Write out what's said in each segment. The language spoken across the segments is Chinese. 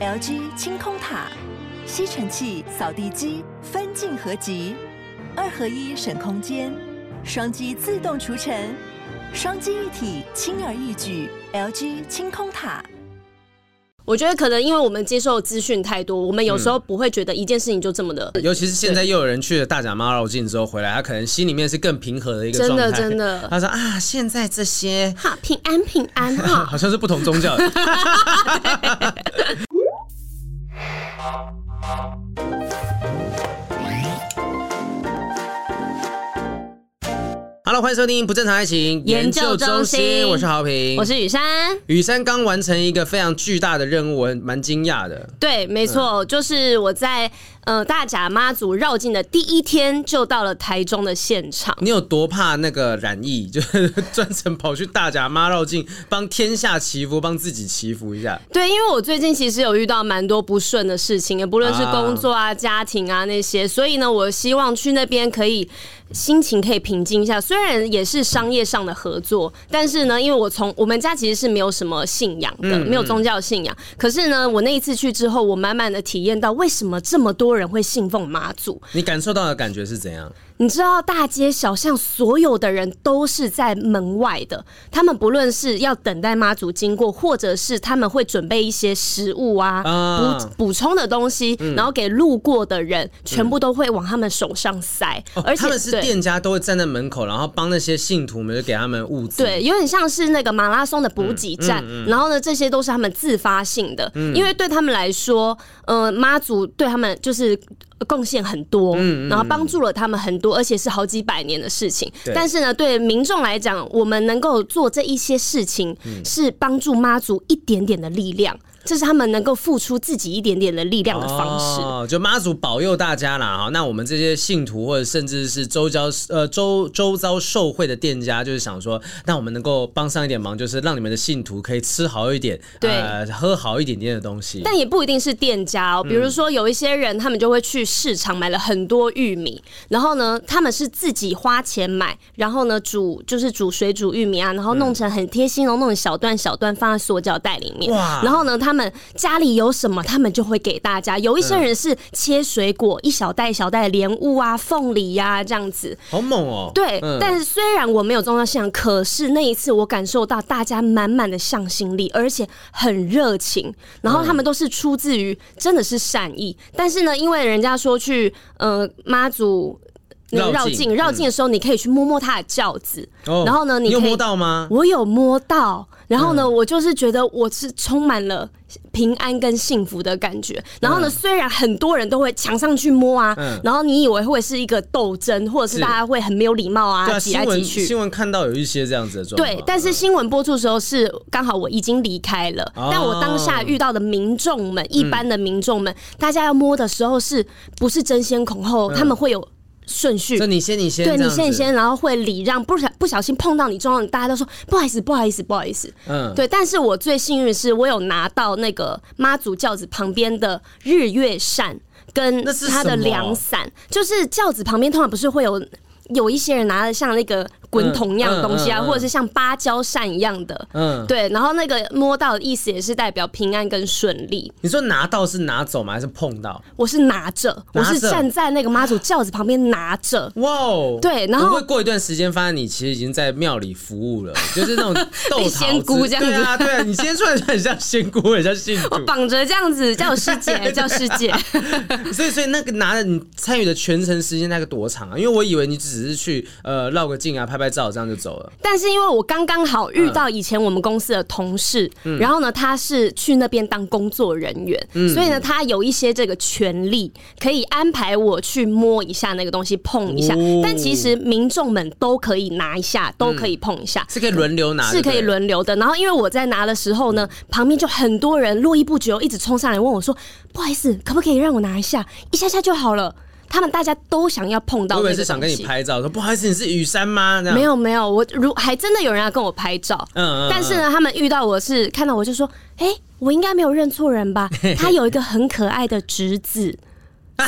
LG 清空塔，吸尘器、扫地机分镜合集，二合一省空间，双击自动除尘，双击一体轻而易举。LG 清空塔。我觉得可能因为我们接受资讯太多，我们有时候不会觉得一件事情就这么的。尤其是现在又有人去了大甲妈绕境之后回来，他可能心里面是更平和的一个状态。真的真的，他说啊，现在这些好平安平安哈，好像是不同宗教的。妈妈 Hello，欢迎收听不正常爱情研究中心，我是豪平，我是雨珊。雨珊刚完成一个非常巨大的任务，我蛮惊讶的。对，没错，嗯、就是我在。呃，大甲妈祖绕境的第一天就到了台中的现场。你有多怕那个染疫？就是专程跑去大甲妈绕境，帮天下祈福，帮自己祈福一下。对，因为我最近其实有遇到蛮多不顺的事情，也不论是工作啊、啊家庭啊那些，所以呢，我希望去那边可以心情可以平静一下。虽然也是商业上的合作，但是呢，因为我从我们家其实是没有什么信仰的，没有宗教信仰。可是呢，我那一次去之后，我满满的体验到为什么这么多人会信奉妈祖，你感受到的感觉是怎样？你知道大街小巷所有的人都是在门外的，他们不论是要等待妈祖经过，或者是他们会准备一些食物啊，补补、啊、充的东西，嗯、然后给路过的人，全部都会往他们手上塞。嗯、而且、哦、他们是店家都会站在门口，然后帮那些信徒们就给他们物资。对，有点像是那个马拉松的补给站。然后呢，这些都是他们自发性的，嗯、因为对他们来说，呃，妈祖对他们就是。贡献很多，嗯然后帮助了他们很多，而且是好几百年的事情。但是呢，对民众来讲，我们能够做这一些事情，是帮助妈祖一点点的力量。这是他们能够付出自己一点点的力量的方式。哦，就妈祖保佑大家啦。哈。那我们这些信徒或者甚至是周遭呃周周遭受惠的店家，就是想说，那我们能够帮上一点忙，就是让你们的信徒可以吃好一点，对，呃，喝好一点点的东西。但也不一定是店家哦，比如说有一些人，他们就会去市场买了很多玉米，然后呢，他们是自己花钱买，然后呢煮就是煮水煮玉米啊，然后弄成很贴心哦，弄成小段小段放在塑胶袋里面，哇，然后呢他。们家里有什么，他们就会给大家。有一些人是切水果，一小袋一小袋的莲雾啊、凤梨呀，这样子，好猛哦。对，但是虽然我没有宗教信仰，可是那一次我感受到大家满满的向心力，而且很热情。然后他们都是出自于真的是善意。但是呢，因为人家说去呃妈祖绕境绕境的时候，你可以去摸摸他的轿子。然后呢，你有摸到吗？我有摸到。然后呢，我就是觉得我是充满了平安跟幸福的感觉。然后呢，虽然很多人都会抢上去摸啊，然后你以为会是一个斗争，或者是大家会很没有礼貌啊，挤来挤去。新闻看到有一些这样子的状况。对，但是新闻播出的时候是刚好我已经离开了，但我当下遇到的民众们，一般的民众们，大家要摸的时候是不是争先恐后？他们会有。顺序，就你先，你先，对你先，你先，然后会礼让，不小不小心碰到你撞到你，大家都说不好意思，不好意思，不好意思。嗯，对。但是我最幸运的是，我有拿到那个妈祖轿子旁边的日月扇跟它的凉伞，就是轿子旁边通常不是会有有一些人拿的像那个。滚筒一样的东西啊，或者是像芭蕉扇一样的，嗯，对，然后那个摸到的意思也是代表平安跟顺利。你说拿到是拿走吗？还是碰到？我是拿着，我是站在那个妈祖轿子旁边拿着。哇哦，对，然后会过一段时间发现你其实已经在庙里服务了，就是那种豆仙姑这样子。对啊，对啊，你今天出来就很像仙姑，很像信徒。我绑着这样子叫我师姐，叫师姐。所以，所以那个拿着你参与的全程时间那个多长啊？因为我以为你只是去呃绕个镜啊，拍拍照这样就走了，但是因为我刚刚好遇到以前我们公司的同事，嗯、然后呢，他是去那边当工作人员，嗯、所以呢，他有一些这个权利可以安排我去摸一下那个东西，碰一下。哦、但其实民众们都可以拿一下，都可以碰一下，嗯、是可以轮流拿，是可以轮流的。然后因为我在拿的时候呢，旁边就很多人络绎不绝，一直冲上来问我说：“不好意思，可不可以让我拿一下？一下下就好了。”他们大家都想要碰到，我以为是想跟你拍照，说不好意思，你是雨山吗？没有没有，我如还真的有人要跟我拍照，嗯，嗯，嗯，但是呢，他们遇到我是看到我就说，哎、欸，我应该没有认错人吧？他有一个很可爱的侄子。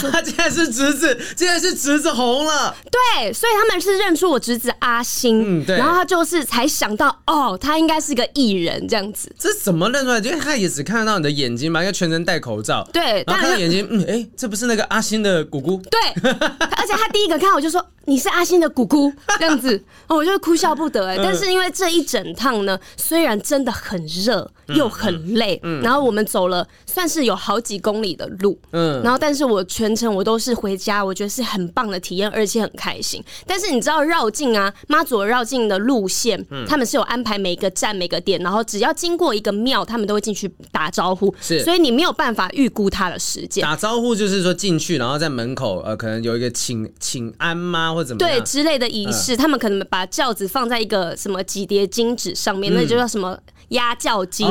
他竟然是侄子，竟然是侄子红了。对，所以他们是认出我侄子阿星，嗯，对。然后他就是才想到，哦，他应该是个艺人这样子。这怎么认出来？因为他也只看得到你的眼睛嘛，因为全程戴口罩。对，然后看到眼睛，嗯，哎，这不是那个阿星的姑姑？对，而且他第一个看我就说。你是阿星的姑姑 这样子，哦我就哭笑不得哎。但是因为这一整趟呢，虽然真的很热又很累，嗯。然后我们走了算是有好几公里的路，嗯，然后但是我全程我都是回家，我觉得是很棒的体验，而且很开心。但是你知道绕境啊，妈祖绕境的路线，他们是有安排每个站每个点，然后只要经过一个庙，他们都会进去打招呼，是，所以你没有办法预估他的时间。打招呼就是说进去，然后在门口呃，可能有一个请请安吗？或怎么对之类的仪式，他们可能把轿子放在一个什么几叠金纸上面，那就叫什么压轿金。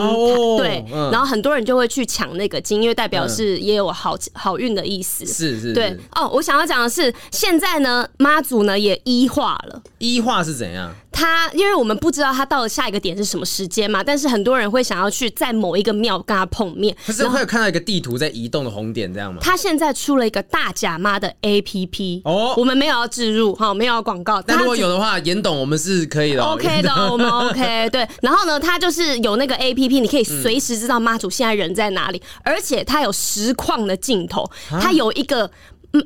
对，然后很多人就会去抢那个金，因为代表是也有好好运的意思。是是。对哦，我想要讲的是，现在呢，妈祖呢也一化了。一化是怎样？他因为我们不知道他到了下一个点是什么时间嘛，但是很多人会想要去在某一个庙跟他碰面。可是会有看到一个地图在移动的红点这样吗？他现在出了一个大甲妈的 APP 哦，我们没有要置入哈，没有要广告。但如果有的话，严董我们是可以的，OK 的，我们 OK 对。然后呢，他就是有那个 APP，你可以随时知道妈祖现在人在哪里，嗯、而且它有实况的镜头，它有一个。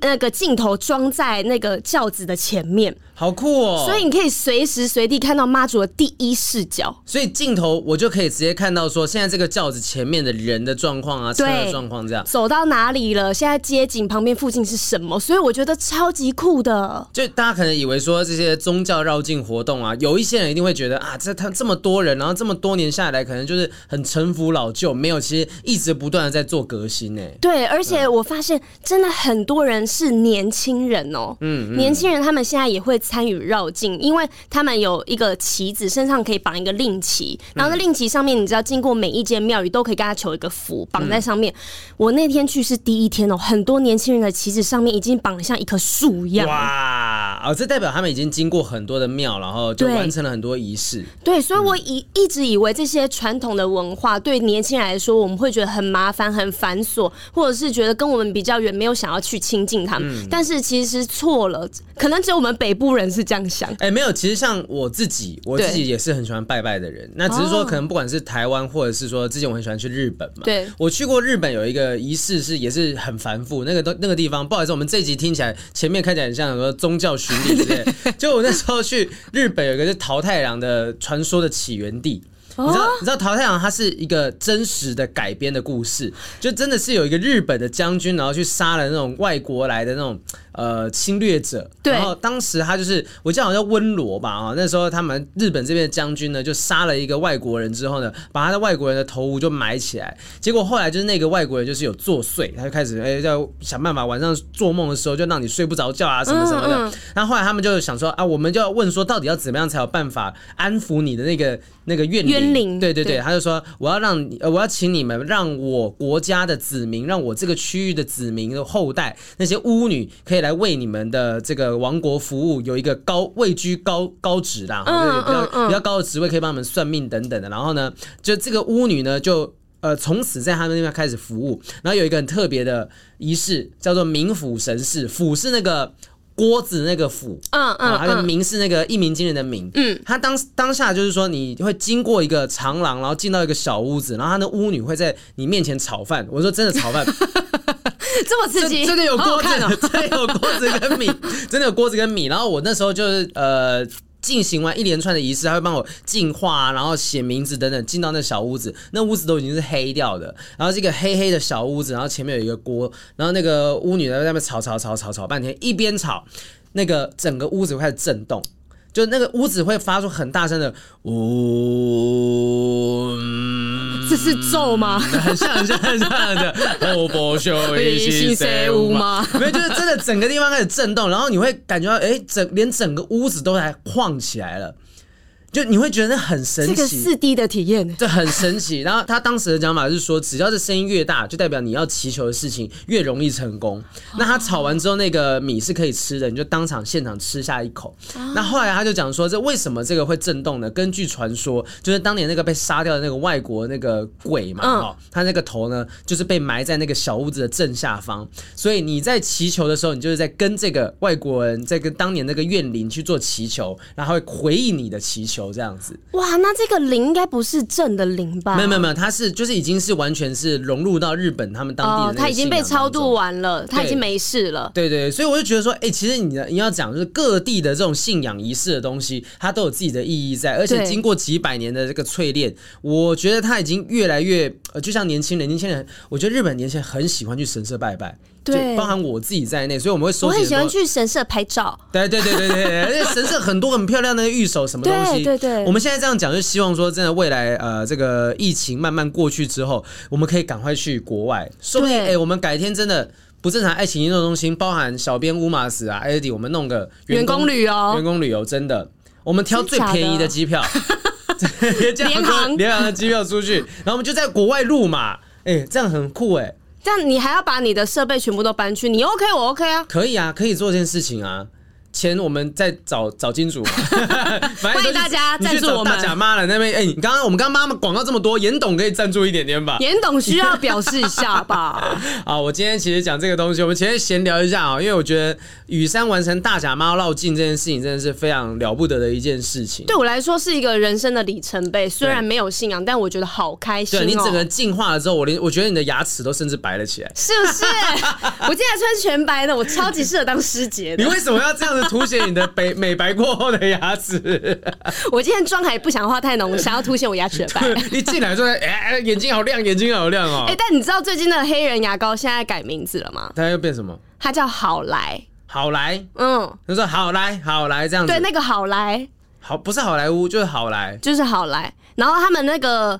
那个镜头装在那个轿子的前面，好酷哦！所以你可以随时随地看到妈祖的第一视角。所以镜头我就可以直接看到说，现在这个轿子前面的人的状况啊，车的状况这样。走到哪里了？现在街景旁边附近是什么？所以我觉得超级酷的。就大家可能以为说这些宗教绕境活动啊，有一些人一定会觉得啊，这他这么多人，然后这么多年下来，可能就是很陈腐老旧，没有，其实一直不断的在做革新呢。对，而且我发现真的很多人。人是年轻人哦，嗯，年轻人他们现在也会参与绕境，因为他们有一个旗子，身上可以绑一个令旗，然后在令旗上面，你知道经过每一间庙宇都可以跟他求一个福，绑在上面。我那天去是第一天哦，很多年轻人的旗子上面已经绑得像一棵树一样。哇，哦，这代表他们已经经过很多的庙，然后就完成了很多仪式。对，所以我以一直以为这些传统的文化对年轻人来说，我们会觉得很麻烦、很繁琐，或者是觉得跟我们比较远，没有想要去亲。近他们，但是其实错了，可能只有我们北部人是这样想。哎，没有，其实像我自己，我自己也是很喜欢拜拜的人。那只是说，可能不管是台湾，或者是说之前我很喜欢去日本嘛。对，我去过日本有一个仪式是也是很繁复，那个都那个地方，不好意思，我们这一集听起来前面看起来很像很多宗教巡礼之类。就我那时候去日本有一个是桃太郎的传说的起源地。你知道，你知道桃太郎它是一个真实的改编的故事，就真的是有一个日本的将军，然后去杀了那种外国来的那种。呃，侵略者。对。然后当时他就是，我记得好像叫温罗吧啊。那时候他们日本这边的将军呢，就杀了一个外国人之后呢，把他的外国人的头颅就埋起来。结果后来就是那个外国人就是有作祟，他就开始哎，要想办法晚上做梦的时候就让你睡不着觉啊什么什么的。然后后来他们就想说啊，我们就要问说，到底要怎么样才有办法安抚你的那个那个怨怨灵？对对对，他就说我要让你，我要请你们让我国家的子民，让我这个区域的子民的后代那些巫女可以来。来为你们的这个王国服务，有一个高位居高高职啦，嗯、比较比较高的职位，可以帮他们算命等等的。然后呢，就这个巫女呢，就呃从此在他们那边开始服务。然后有一个很特别的仪式，叫做冥府神事。府是那个锅子那个府，嗯嗯，他的名是那个一鸣惊人的鸣。嗯，他当当下就是说，你会经过一个长廊，然后进到一个小屋子，然后他的巫女会在你面前炒饭。我说真的炒饭。这么刺激，真的有锅子，喔、真的有锅子跟米，真的有锅子跟米。然后我那时候就是呃进行完一连串的仪式，他会帮我净化，然后写名字等等，进到那小屋子，那屋子都已经是黑掉的，然后是一个黑黑的小屋子，然后前面有一个锅，然后那个巫女在那边吵吵吵吵吵半天，一边吵，那个整个屋子会开始震动。就那个屋子会发出很大声的呜、哦，这是咒吗？很像很像很像的。哦不修一心谁无吗？没有，就是真的整个地方开始震动，然后你会感觉到，哎，整连整个屋子都在晃起来了。就你会觉得很神奇，这个四 D 的体验，这很神奇。然后他当时的讲法是说，只要这声音越大，就代表你要祈求的事情越容易成功。那他炒完之后，那个米是可以吃的，你就当场现场吃下一口。那后来他就讲说，这为什么这个会震动呢？根据传说，就是当年那个被杀掉的那个外国那个鬼嘛，哈，他那个头呢，就是被埋在那个小屋子的正下方。所以你在祈求的时候，你就是在跟这个外国人，在跟当年那个怨灵去做祈求，然后会回应你的祈求，这样子。哇，那这个灵应该不是正的灵吧？没有没有没有，他是就是已经是完全是融入到日本他们当地的，他已经被超度完了，他已经没事了。对对，所以我就觉得说，哎，其实你的你要讲就是各地的这种信仰仪式的东西，它都有自己的意义在，而且经过几百年的这个淬炼，我觉得它已经越来越呃，就像年轻人，年轻人，我觉得日本年轻人很喜欢去神社拜拜。对，包含我自己在内，所以我们会收集。我很喜欢去神社拍照。对对对对对，而且神社很多很漂亮的御守什么东西。对对对。我们现在这样讲，就希望说，真的未来呃，这个疫情慢慢过去之后，我们可以赶快去国外。说不定哎，我们改天真的不正常爱情运动中心，包含小编乌马斯啊、艾迪，我们弄个员工旅游，员工旅游真的，我们挑最便宜的机票，联航联航的机票出去，然后我们就在国外录嘛，哎，这样很酷哎。这这样你还要把你的设备全部都搬去？你 OK，我 OK 啊？可以啊，可以做这件事情啊。钱我们再找找金主，欢迎大家赞助我们。大甲妈了那边，哎、欸，你刚刚我们刚刚妈妈广告这么多，严董可以赞助一点点吧？严董需要表示一下吧？啊，我今天其实讲这个东西，我们前面闲聊一下啊，因为我觉得雨山完成大甲妈绕境这件事情，真的是非常了不得的一件事情。对我来说是一个人生的里程碑，虽然没有信仰，但我觉得好开心、喔。对，你整个进化了之后，我连我觉得你的牙齿都甚至白了起来，是不是？我今天穿全白的，我超级适合当师姐的。你为什么要这样子？凸显你的美美白过后的牙齿。我今天妆还不想化太浓，想要凸显我牙齿的白。一进来就说：“哎，眼睛好亮，眼睛好亮哦。”哎，但你知道最近的黑人牙膏现在改名字了吗？它又变什么？它叫好来。好来，嗯，他说好来，好来这样子。对，那个好来，好不是好莱坞，就是好来，就是好来。然后他们那个。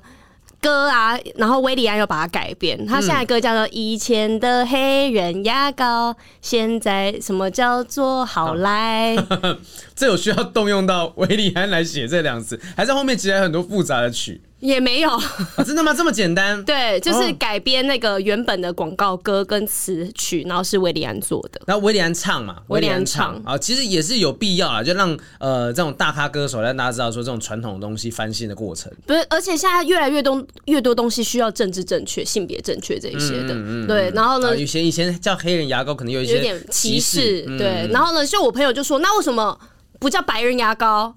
歌啊，然后威利安又把它改编，他现在歌叫做《以前的黑人牙膏》，现在什么叫做好来？这有需要动用到威利安来写这两字，还在后面其实还有很多复杂的曲？也没有、啊，真的吗？这么简单？对，就是改编那个原本的广告歌跟词曲，然后是韦礼安做的。然后韦礼安唱嘛，韦礼安唱啊，其实也是有必要啊，就让呃这种大咖歌手让大家知道说这种传统的东西翻新的过程。不是，而且现在越来越多越多东西需要政治正确、性别正确这一些的。嗯嗯嗯、对，然后呢，以前以前叫黑人牙膏，可能有一些有点歧视。对，然后呢，就我朋友就说，那为什么不叫白人牙膏？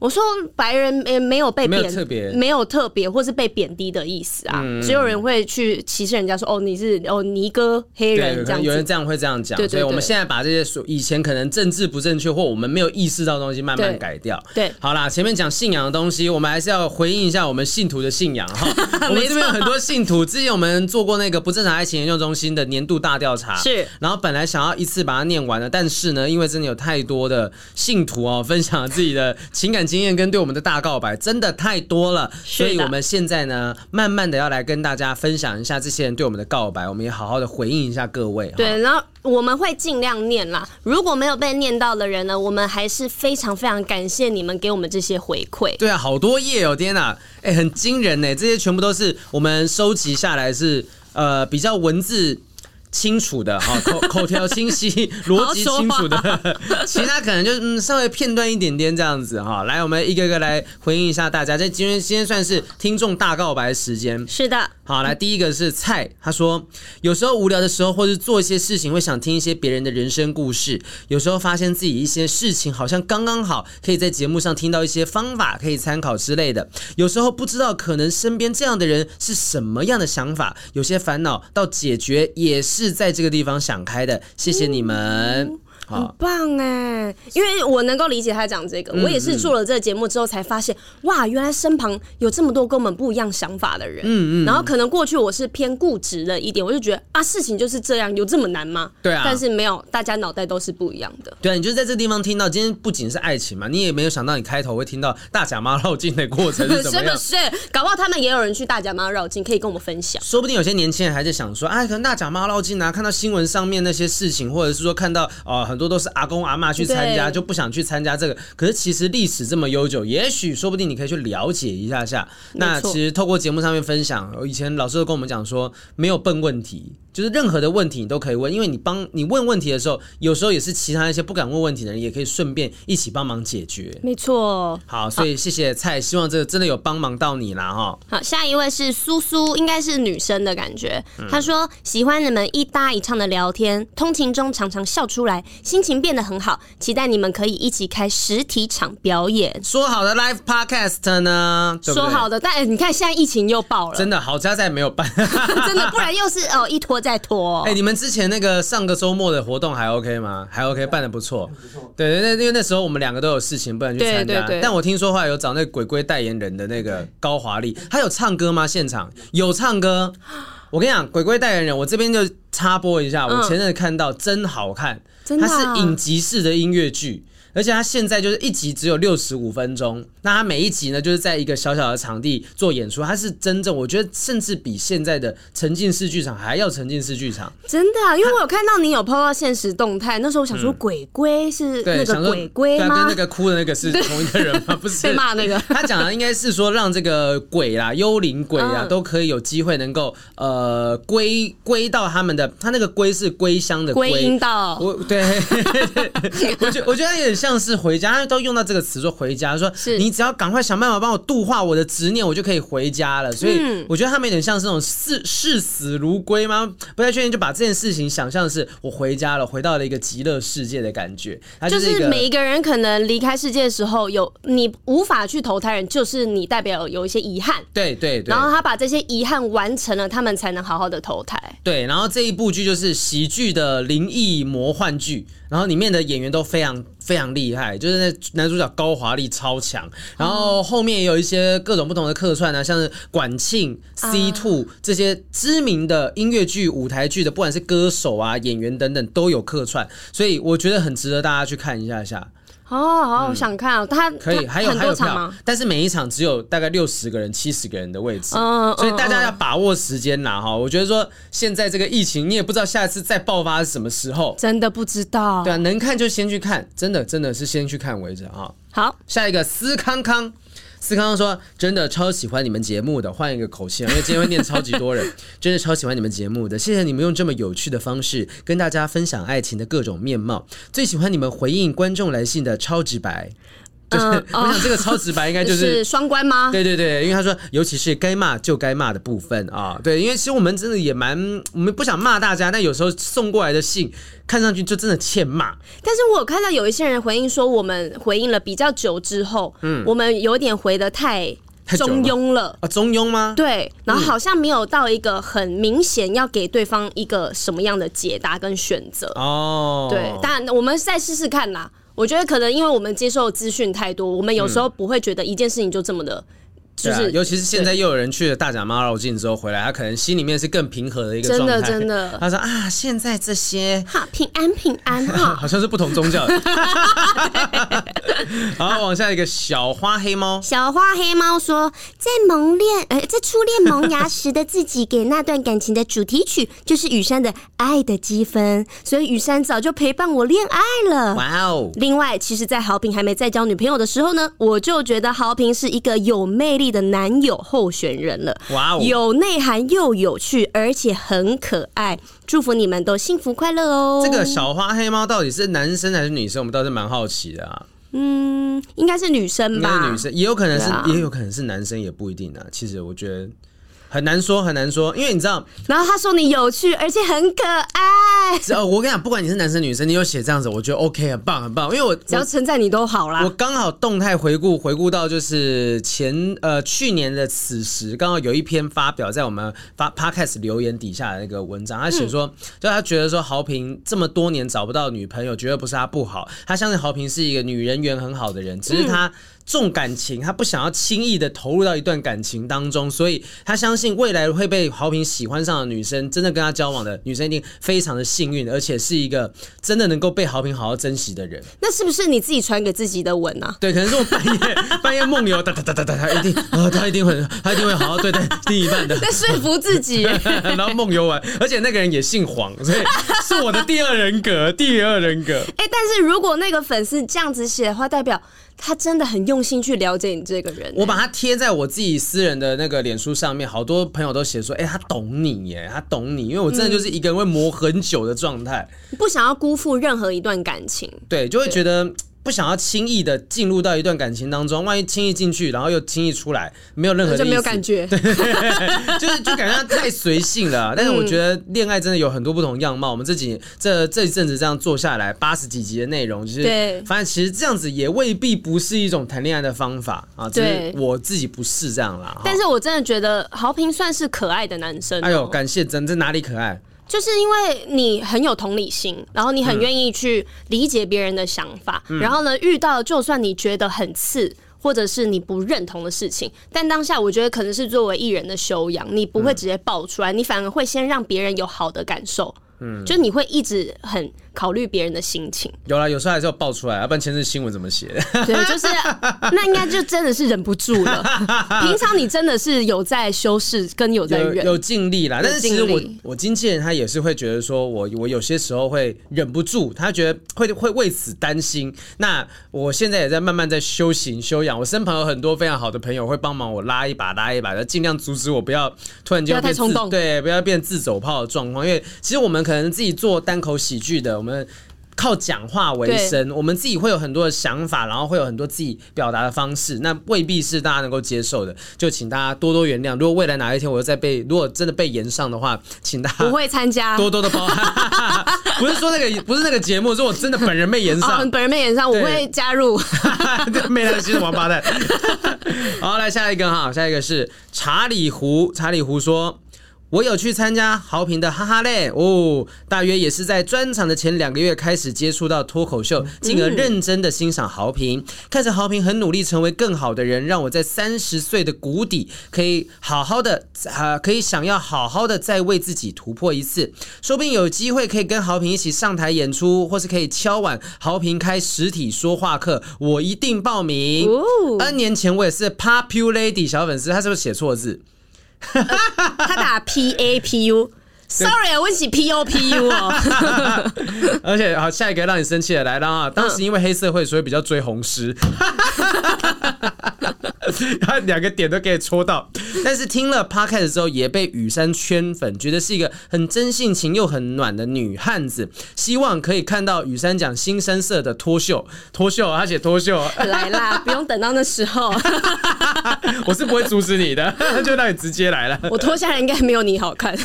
我说白人没没有被贬，没有特别，没有特别，或是被贬低的意思啊。只有人会去歧视人家说哦，你是哦尼哥黑人这样，有人这样会这样讲。所以我们现在把这些以前可能政治不正确或我们没有意识到的东西慢慢改掉。对，好啦，前面讲信仰的东西，我们还是要回应一下我们信徒的信仰哈。我们这边有很多信徒，之前我们做过那个不正常爱情研究中心的年度大调查，是。然后本来想要一次把它念完了，但是呢，因为真的有太多的信徒哦，分享了自己的情感经验跟对我们的大。告白真的太多了，所以我们现在呢，慢慢的要来跟大家分享一下这些人对我们的告白，我们也好好的回应一下各位。对，然后我们会尽量念啦。如果没有被念到的人呢，我们还是非常非常感谢你们给我们这些回馈。对啊，好多页哦，天哪，哎，很惊人呢，这些全部都是我们收集下来是呃比较文字。清楚的哈，口 口条清晰，逻辑清楚的，其他可能就嗯稍微片段一点点这样子哈。来，我们一个一个来回应一下大家。这今天今天算是听众大告白时间。是的，好，来第一个是蔡，他说有时候无聊的时候，或是做一些事情，会想听一些别人的人生故事。有时候发现自己一些事情好像刚刚好，可以在节目上听到一些方法可以参考之类的。有时候不知道可能身边这样的人是什么样的想法，有些烦恼到解决也是。是在这个地方想开的，谢谢你们。很棒哎，因为我能够理解他讲这个，我也是做了这个节目之后才发现，哇，原来身旁有这么多跟我们不一样想法的人。嗯嗯。然后可能过去我是偏固执了一点，我就觉得啊，事情就是这样，有这么难吗？对啊。但是没有，大家脑袋都是不一样的。对啊，你就在这地方听到，今天不仅是爱情嘛，你也没有想到你开头会听到大甲妈绕境的过程是怎么样？是不是？搞不好他们也有人去大甲妈绕境，可以跟我们分享。说不定有些年轻人还在想说，啊，可能大甲妈绕境啊，看到新闻上面那些事情，或者是说看到啊、呃、很。多都是阿公阿妈去参加，就不想去参加这个。可是其实历史这么悠久，也许说不定你可以去了解一下下。那其实透过节目上面分享，以前老师都跟我们讲说，没有笨问题。就是任何的问题你都可以问，因为你帮你问问题的时候，有时候也是其他一些不敢问问题的人也可以顺便一起帮忙解决。没错。好，所以谢谢蔡，希望这个真的有帮忙到你啦哈。好，下一位是苏苏，应该是女生的感觉。她说喜欢你们一搭一唱的聊天，通勤中常常笑出来，心情变得很好，期待你们可以一起开实体场表演。说好的 live podcast 呢？说好的，但你看现在疫情又爆了，真的好家在没有办，真的，不然又是哦一拖。再拖哎、欸，你们之前那个上个周末的活动还 OK 吗？还 OK，办的不错。对对对，因为那时候我们两个都有事情，不能去参加。对对对。但我听说话有找那鬼鬼龟代言人的那个高华丽，他有唱歌吗？现场有唱歌。我跟你讲，鬼鬼代言人，我这边就插播一下。我前阵子看到真好看，它是影集式的音乐剧。而且他现在就是一集只有六十五分钟，那他每一集呢，就是在一个小小的场地做演出，他是真正我觉得甚至比现在的沉浸式剧场还要沉浸式剧场。真的啊，因为我有看到你有 PO 到现实动态，那时候我想说鬼龟是那个鬼龟吗？跟那个哭的那个是同一个人吗？不 是被骂那个。他讲的应该是说让这个鬼啦、幽灵鬼啊都可以有机会能够呃归归到他们的，他那个归是归乡的归阴道。我对，我觉我觉得也。像是回家，他都用到这个词说回家，说你只要赶快想办法帮我度化我的执念，我就可以回家了。所以我觉得他们有点像是那种视视死如归吗？不太确定，就把这件事情想象的是我回家了，回到了一个极乐世界的感觉。就是每一个人可能离开世界的时候，有你无法去投胎人，就是你代表有一些遗憾。对对对。然后他把这些遗憾完成了，他们才能好好的投胎。对，然后这一部剧就是喜剧的灵异魔幻剧，然后里面的演员都非常。非常厉害，就是那男主角高华丽超强，然后后面也有一些各种不同的客串啊，像是管庆、C Two 这些知名的音乐剧、舞台剧的，不管是歌手啊、演员等等都有客串，所以我觉得很值得大家去看一下下。哦，好，我想看哦。他可以，还有还有票，但是每一场只有大概六十个人、七十个人的位置，所以大家要把握时间啦哈。我觉得说现在这个疫情，你也不知道下一次再爆发是什么时候，真的不知道。对啊，能看就先去看，真的真的是先去看为止啊。好，下一个思康康。思康康说：“真的超喜欢你们节目的，换一个口气，因为今天会念超级多人，真的超喜欢你们节目的，谢谢你们用这么有趣的方式跟大家分享爱情的各种面貌，最喜欢你们回应观众来信的超直白。”就是，我想这个超直白应该就 是双关吗？对对对，因为他说，尤其是该骂就该骂的部分啊，对，因为其实我们真的也蛮，我们不想骂大家，但有时候送过来的信看上去就真的欠骂。但是我有看到有一些人回应说，我们回应了比较久之后，嗯，我们有点回的太中庸了啊，中庸吗？对，然后好像没有到一个很明显要给对方一个什么样的解答跟选择哦。对，当然我们再试试看啦。我觉得可能因为我们接受资讯太多，我们有时候不会觉得一件事情就这么的。就是、啊，尤其是现在又有人去了大甲妈绕境之后回来，他可能心里面是更平和的一个状态。真的，真的。他说啊，现在这些好平安平安 哈，好像是不同宗教的。好，往下一个小花黑猫。小花黑猫说，在萌恋，呃，在初恋萌芽时的自己，给那段感情的主题曲就是雨山的《爱的积分》，所以雨山早就陪伴我恋爱了。哇哦！另外，其实，在豪平还没再交女朋友的时候呢，我就觉得豪平是一个有魅力的男友候选人了，哇哦，有内涵又有趣，而且很可爱。祝福你们都幸福快乐哦！这个小花黑猫到底是男生还是女生？我们倒是蛮好奇的啊。嗯，应该是女生吧？女生也有可能是，也有可能是男生，也不一定啊。其实我觉得。很难说，很难说，因为你知道，然后他说你有趣，而且很可爱。只要我跟你讲，不管你是男生女生，你有写这样子，我觉得 OK，很棒，很棒。因为我只要称赞你都好啦。我刚好动态回顾，回顾到就是前呃去年的此时，刚好有一篇发表在我们发 Podcast 留言底下的那个文章，他写说，嗯、就他觉得说豪平这么多年找不到女朋友，绝对不是他不好，他相信豪平是一个女人缘很好的人，只是他重感情，他不想要轻易的投入到一段感情当中，所以他相信未来会被豪平喜欢上的女生，真的跟他交往的女生一定非常的幸运，而且是一个真的能够被豪平好好珍惜的人。那是不是你自己传给自己的吻呢、啊？对，可能是我半夜半夜梦游，哒哒哒哒哒，他一定啊、哦，他一定会，他一定会好好对待另一半的，在说服自己，然后梦游完，而且那个人也姓黄，所以是我的第二人格，第二人格。哎、欸，但是如果那个粉丝这样子写的话，代表。他真的很用心去了解你这个人。我把它贴在我自己私人的那个脸书上面，好多朋友都写说：“哎、欸，他懂你耶，他懂你。”因为我真的就是一个人会磨很久的状态，不想要辜负任何一段感情。对，就会觉得。不想要轻易的进入到一段感情当中，万一轻易进去，然后又轻易出来，没有任何的，就没有感觉，对，就是就感觉他太随性了。但是我觉得恋爱真的有很多不同样貌。我们这几这这一阵子这样做下来，八十几集的内容，就是发现其实这样子也未必不是一种谈恋爱的方法啊。对，我自己不是这样啦。但是我真的觉得豪平算是可爱的男生喔。哎呦，感谢，真这哪里可爱？就是因为你很有同理心，然后你很愿意去理解别人的想法，嗯、然后呢，遇到就算你觉得很刺，或者是你不认同的事情，但当下我觉得可能是作为艺人的修养，你不会直接爆出来，你反而会先让别人有好的感受。嗯，就你会一直很考虑别人的心情。有啦，有时候还是要爆出来，要不然前阵新闻怎么写？对，就是那应该就真的是忍不住了。平常你真的是有在修饰，跟有在忍，有尽力啦。但是其实我我经纪人他也是会觉得说我我有些时候会忍不住，他觉得会会为此担心。那我现在也在慢慢在修行修养，我身旁有很多非常好的朋友会帮忙我拉一把拉一把的，尽量阻止我不要突然间不要太冲动，对，不要变自走炮的状况。因为其实我们。可能自己做单口喜剧的，我们靠讲话为生，我们自己会有很多的想法，然后会有很多自己表达的方式，那未必是大家能够接受的，就请大家多多原谅。如果未来哪一天我又再被，如果真的被延上的话，请大家不会参加，多多的包涵。不是说那个，不是那个节目，是我真的本人被延上，哦、本人被延上，我会加入。没良心的王八蛋。好，来下一个哈，下一个是查理胡，查理胡说。我有去参加豪平的哈哈嘞哦，大约也是在专场的前两个月开始接触到脱口秀，进而认真的欣赏豪平，看着豪平很努力成为更好的人，让我在三十岁的谷底可以好好的啊，可以想要好好的再为自己突破一次，说不定有机会可以跟豪平一起上台演出，或是可以敲碗豪平开实体说话课，我一定报名。N 年前我也是 Popular Lady 小粉丝，他是不是写错字？他打 P A P U，Sorry 啊，我起 P O P U 哦。而且好，下一个让你生气的来了啊！当时因为黑社会，所以比较追红狮。他两个点都可以戳到，但是听了 Podcast 之后也被雨山圈粉，觉得是一个很真性情又很暖的女汉子。希望可以看到雨山讲新生色的脱秀，脱秀，而且脱秀来啦，不用等到那时候，我是不会阻止你的，就让你直接来了。我脱下来应该没有你好看，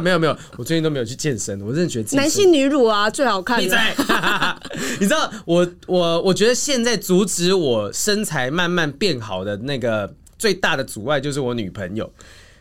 没有没有，我最近都没有去健身，我真的觉得男性女乳啊最好看。你在，你知道我我我觉得现在阻止我身材慢慢变好的。那个最大的阻碍就是我女朋友，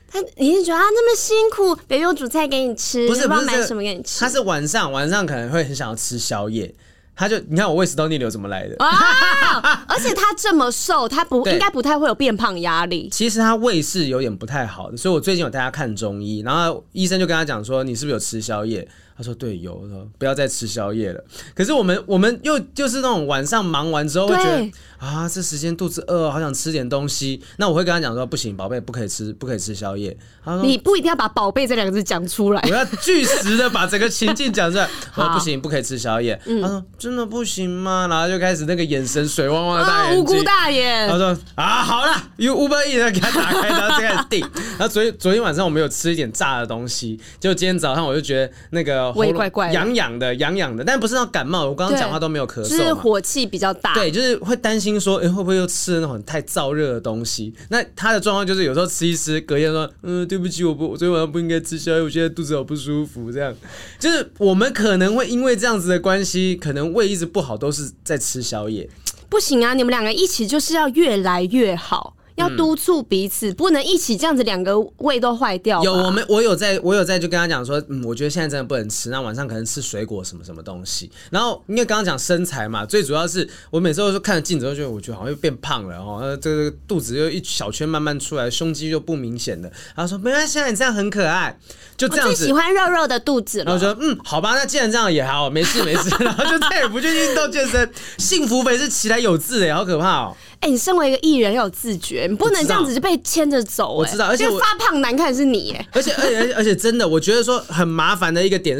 她已经觉得她那么辛苦，别用煮菜给你吃，不是不是买什么给你吃。她是晚上晚上可能会很想要吃宵夜，她就你看我胃食道逆流怎么来的啊？而且他这么瘦，他不应该不太会有变胖压力。其实他胃是有点不太好的，所以我最近有带他看中医，然后医生就跟他讲说，你是不是有吃宵夜？他说：“对，有，说不要再吃宵夜了。可是我们，我们又就是那种晚上忙完之后会觉得啊，这时间肚子饿，好想吃点东西。那我会跟他讲说，不行，宝贝，不可以吃，不可以吃宵夜。他说，你不一定要把‘宝贝’这两个字讲出来，我要据实的把整个情境讲出来。我说，不行，不可以吃宵夜。他说真的不行吗？然后就开始那个眼神水汪汪的大眼睛，无辜大眼。他说啊，好了，因为 Uber Eats 给他打开，然后就开始 订。然后昨天昨天晚上我们有吃一点炸的东西，就今天早上我就觉得那个。胃怪怪，痒痒的，痒痒的，但不是那种感冒。我刚刚讲话都没有咳嗽，是火气比较大。对，就是会担心说，哎、欸，会不会又吃了那种太燥热的东西？那他的状况就是有时候吃一吃，隔夜说，嗯，对不起，我不，我昨天晚上不应该吃宵夜，我现在肚子好不舒服。这样，就是我们可能会因为这样子的关系，可能胃一直不好，都是在吃宵夜。不行啊，你们两个一起就是要越来越好。要督促彼此，不能一起这样子，两个胃都坏掉。有我们，我有在，我有在就跟他讲说，嗯，我觉得现在真的不能吃，那晚上可能吃水果什么什么东西。然后因为刚刚讲身材嘛，最主要是我每次都是看着镜子，都觉得我觉得好像又变胖了哦，这个肚子又一小圈慢慢出来，胸肌又不明显的。他说没关系，你这样很可爱，就这样子。我最喜欢肉肉的肚子了。然后我说嗯，好吧，那既然这样也好，没事没事。然后就再也不去运动健身，幸福肥是起来有字哎，好可怕哦。哎、欸，你身为一个艺人要有自觉，你不能这样子就被牵着走。我知道，而且发胖难看是你哎，而且而且而且真的，我觉得说很麻烦的一个点是。